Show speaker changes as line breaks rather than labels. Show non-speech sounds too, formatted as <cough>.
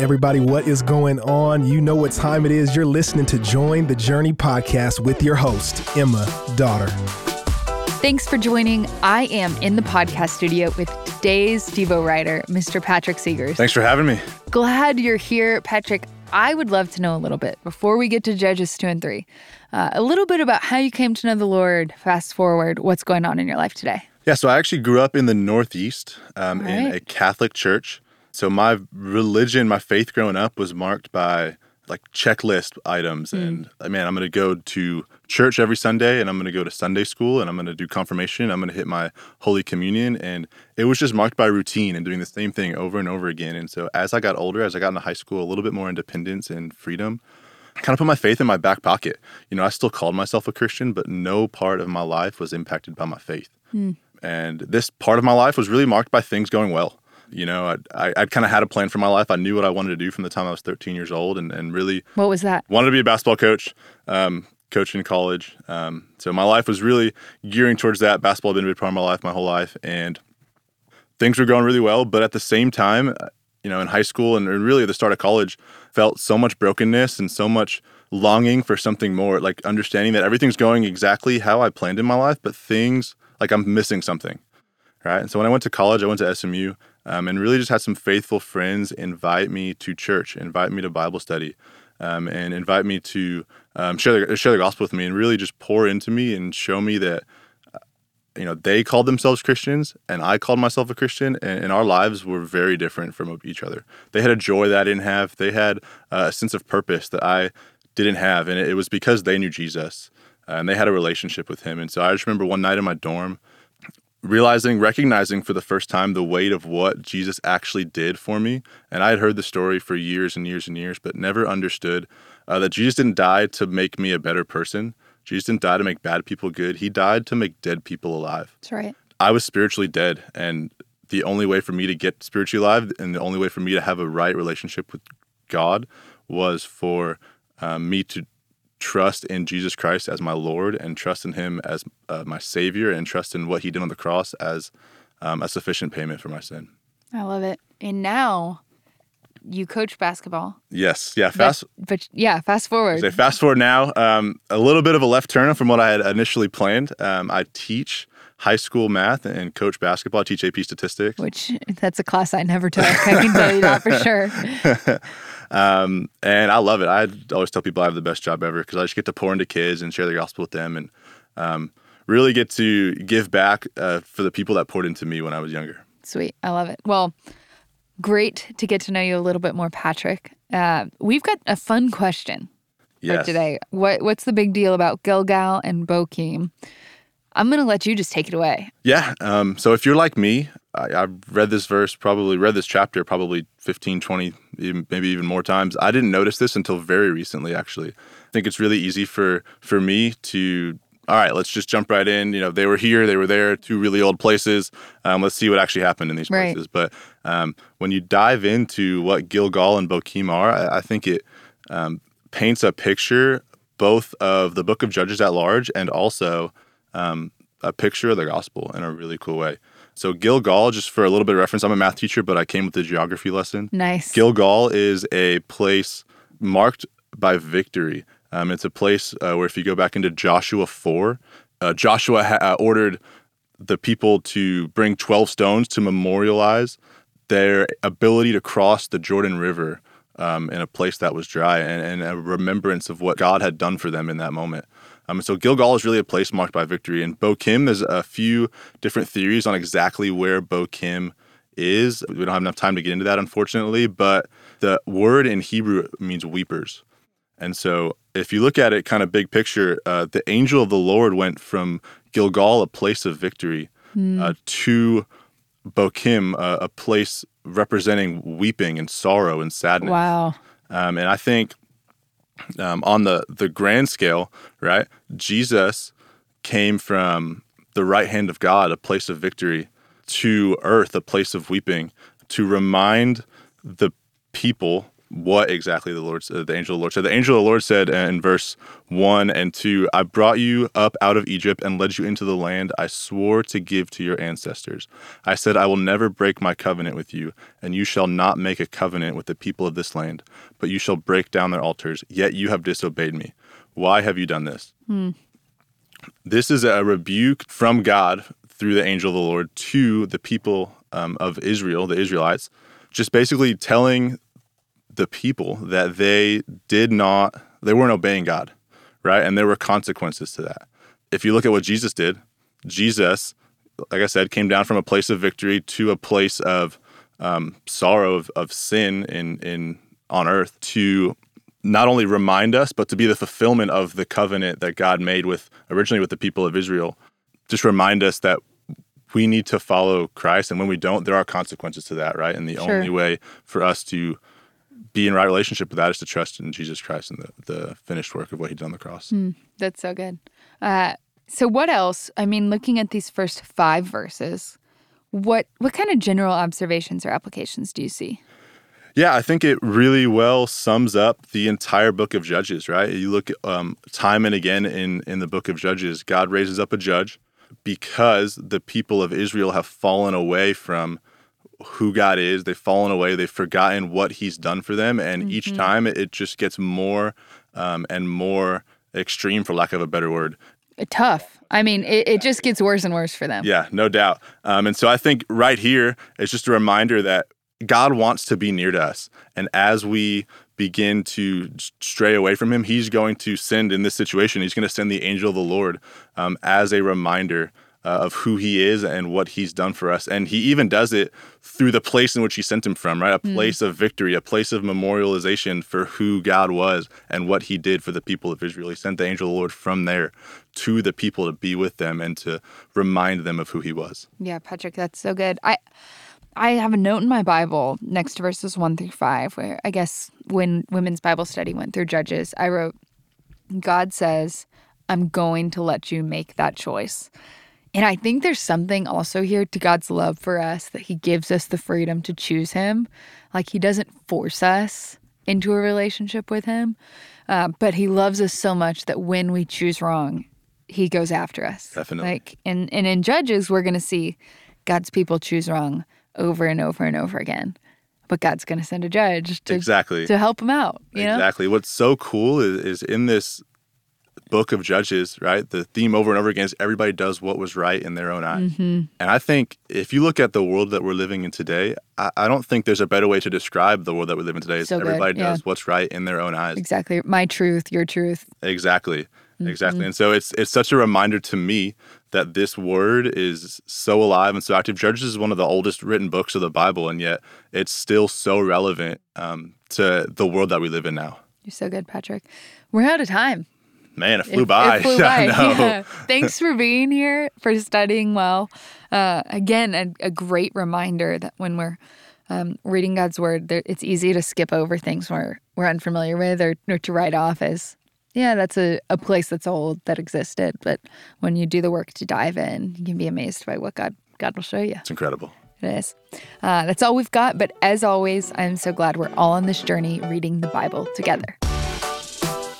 Everybody, what is going on? You know what time it is. You're listening to Join the Journey podcast with your host, Emma Dotter.
Thanks for joining. I am in the podcast studio with today's Devo writer, Mr. Patrick Seegers.
Thanks for having me.
Glad you're here, Patrick. I would love to know a little bit before we get to Judges 2 and 3, uh, a little bit about how you came to know the Lord. Fast forward, what's going on in your life today?
Yeah, so I actually grew up in the Northeast um,
All
in a Catholic church. So my religion, my faith growing up was marked by like checklist items. And uh, man, I'm going to go to church every Sunday and I'm going to go to Sunday school and I'm going to do confirmation. I'm going to hit my Holy Communion. And it was just marked by routine and doing the same thing over and over again. And so as I got older, as I got into high school, a little bit more independence and freedom, I kind of put my faith in my back pocket. You know, I still called myself a Christian, but no part of my life was impacted by my faith. And this part of my life was really marked by things going well. You know, I, I, I'd kind of had a plan for my life. I knew what I wanted to do from the time I was 13 years old and, and really
What was that?
wanted to be a basketball coach, um, coach in college. Um, so my life was really gearing towards that. Basketball had been a big part of my life my whole life. And things were going really well. But at the same time, uh, you know, in high school and really at the start of college, felt so much brokenness and so much longing for something more, like understanding that everything's going exactly how I planned in my life, but things like I'm missing something. Right. And so when I went to college, I went to SMU um, and really just had some faithful friends invite me to church, invite me to Bible study, um, and invite me to um, share, the, share the gospel with me and really just pour into me and show me that you know they called themselves christians and i called myself a christian and, and our lives were very different from each other. They had a joy that i didn't have. They had uh, a sense of purpose that i didn't have and it, it was because they knew jesus uh, and they had a relationship with him. And so i just remember one night in my dorm realizing recognizing for the first time the weight of what jesus actually did for me. And i had heard the story for years and years and years but never understood uh, that jesus didn't die to make me a better person. Jesus didn't die to make bad people good. He died to make dead people alive.
That's right.
I was spiritually dead, and the only way for me to get spiritually alive, and the only way for me to have a right relationship with God, was for um, me to trust in Jesus Christ as my Lord, and trust in Him as uh, my Savior, and trust in what He did on the cross as um, a sufficient payment for my sin.
I love it. And now you coach basketball.
Yes, yeah.
But-
Fast,
But, yeah, fast forward.
say fast forward now. Um, a little bit of a left turn from what I had initially planned. Um, I teach high school math and coach basketball. Teach AP statistics.
which that's a class I never took. I can tell you that for sure. <laughs>
Um, and I love it. I always tell people I have the best job ever because I just get to pour into kids and share the gospel with them and um, really get to give back uh, for the people that poured into me when I was younger.
Sweet. I love it. Well, great to get to know you a little bit more, Patrick. Uh, we've got a fun question for
Yes.
today. What What's the big deal about Gilgal and Bochim? I'm going to let you just take it away.
Yeah. Um, so if you're like me, I, I've read this verse, probably read this chapter probably 15, 20, even, maybe even more times. I didn't notice this until very recently, actually. I think it's really easy for for me to, all right, let's just jump right in. You know, they were here, they were there, two really old places. Um, let's see what actually happened in these
Right.
places. But um, when you dive into what Gilgal and Bochim are, I, I think it um, paints a picture both of the book of Judges at large and also um, a picture of the gospel in a really cool way. So Gilgal, just for a little bit of reference, I'm a math teacher, but I came with the geography lesson.
Nice.
Gilgal is a place marked by victory. Um, it's a place uh, where if you go back into Joshua 4, uh, Joshua ha- uh, ordered the people to bring 12 stones to memorialize their ability to cross the Jordan River um, in a place that was dry and, and a remembrance of what God had done for them in that moment. Um, so Gilgal is really a place marked by victory. And Bochim, there's a few different theories on exactly where Bochim is. We don't have enough time to get into that, unfortunately, but the word in Hebrew means weepers. And so if you look at it kind of big picture, uh, the angel of the Lord went from Gilgal, a place of victory, uh, to Bochim, uh, a place representing weeping and sorrow and sadness.
Wow.
Um, and I think um, on the the grand scale, right, Jesus came from the right hand of God, a place of victory, to earth, a place of weeping, to remind the people what exactly the Lord, uh, the angel of the Lord said. The angel of the Lord said in verse one and two, "I brought you up out of Egypt and led you into the land I swore to give to your ancestors. I said, I will never break my covenant with you, and you shall not make a covenant with the people of this land, but you shall break down their altars. Yet you have disobeyed me. Why have you done this?" This is a rebuke from God through the angel of the Lord to the people um, of Israel, the Israelites, just basically telling the people that they did not, they weren't obeying God, right? And there were consequences to that. If you look at what Jesus did, Jesus, like I said, came down from a place of victory to a place of um, sorrow of, of sin in in on earth to not only remind us, but to be the fulfillment of the covenant that God made with originally with the people of Israel. Just remind us that we need to follow Christ, and when we don't, there are consequences to that, right? And the
Sure.
only way for us to be in right relationship with that is to trust in Jesus Christ and the, the finished work of what He did on the cross.
That's so good. Uh, so what else? I mean, looking at these first five verses, what what kind of general observations or applications do you see?
Yeah, I think it really well sums up the entire book of Judges, right? You look um, time and again in, in the book of Judges, God raises up a judge because the people of Israel have fallen away from who God is. They've fallen away. They've forgotten what He's done for them. And each time it, just gets more um, and more extreme, for lack of a better word.
Uh, Tough. I mean, it, it just gets worse and worse for them.
Yeah, no doubt. Um, and so I think right here it's just a reminder that God wants to be near to us. And as we begin to stray away from Him, He's going to send in this situation, He's going to send the angel of the Lord um, as a reminder. Uh, of who he is and what he's done for us. And he even does it through the place in which he sent him from, right? A place of victory, a place of memorialization for who God was and what he did for the people of Israel. He sent the angel of the Lord from there to the people to be with them and to remind them of who he was.
Yeah, Patrick, that's so good. I I have a note in my Bible next to verses one through five, where I guess when women's Bible study went through Judges, I wrote, God says, I'm going to let you make that choice. And I think there's something also here to God's love for us that He gives us the freedom to choose Him. Like He doesn't force us into a relationship with Him, uh, but He loves us so much that when we choose wrong, He goes after us.
Definitely.
Like, and, and in Judges, we're going to see God's people choose wrong over and over and over again. But God's going to send a judge to,
Exactly.
to help him out. You know?
Exactly. What's so cool is, is in this book of Judges, right? The theme over and over again is everybody does what was right in their own eyes.
Mm-hmm.
And I think if you look at the world that we're living in today, I, I don't think there's a better way to describe the world that we live in today. Is
So
everybody
yeah.
does what's right in their own eyes.
Exactly. My truth, your truth.
Exactly.
Mm-hmm.
Exactly. And so it's it's such a reminder to me that this word is so alive and so active. Judges is one of the oldest written books of the Bible, and yet it's still so relevant um, to the world that we live in now.
You're so good, Patrick. We're out of time.
Man, it flew
It-
by.
It <laughs> flew by. Yeah. Thanks for being here, for studying well. Uh, again, a, a great reminder that when we're um, reading God's word, there, it's easy to skip over things we're, we're unfamiliar with or, or to write off as, yeah, that's a, a place that's old that existed. But when you do the work to dive in, you can be amazed by what God, God will show you.
It's incredible.
It is. Uh, that's all we've got. But as always, I'm so glad we're all on this journey reading the Bible together.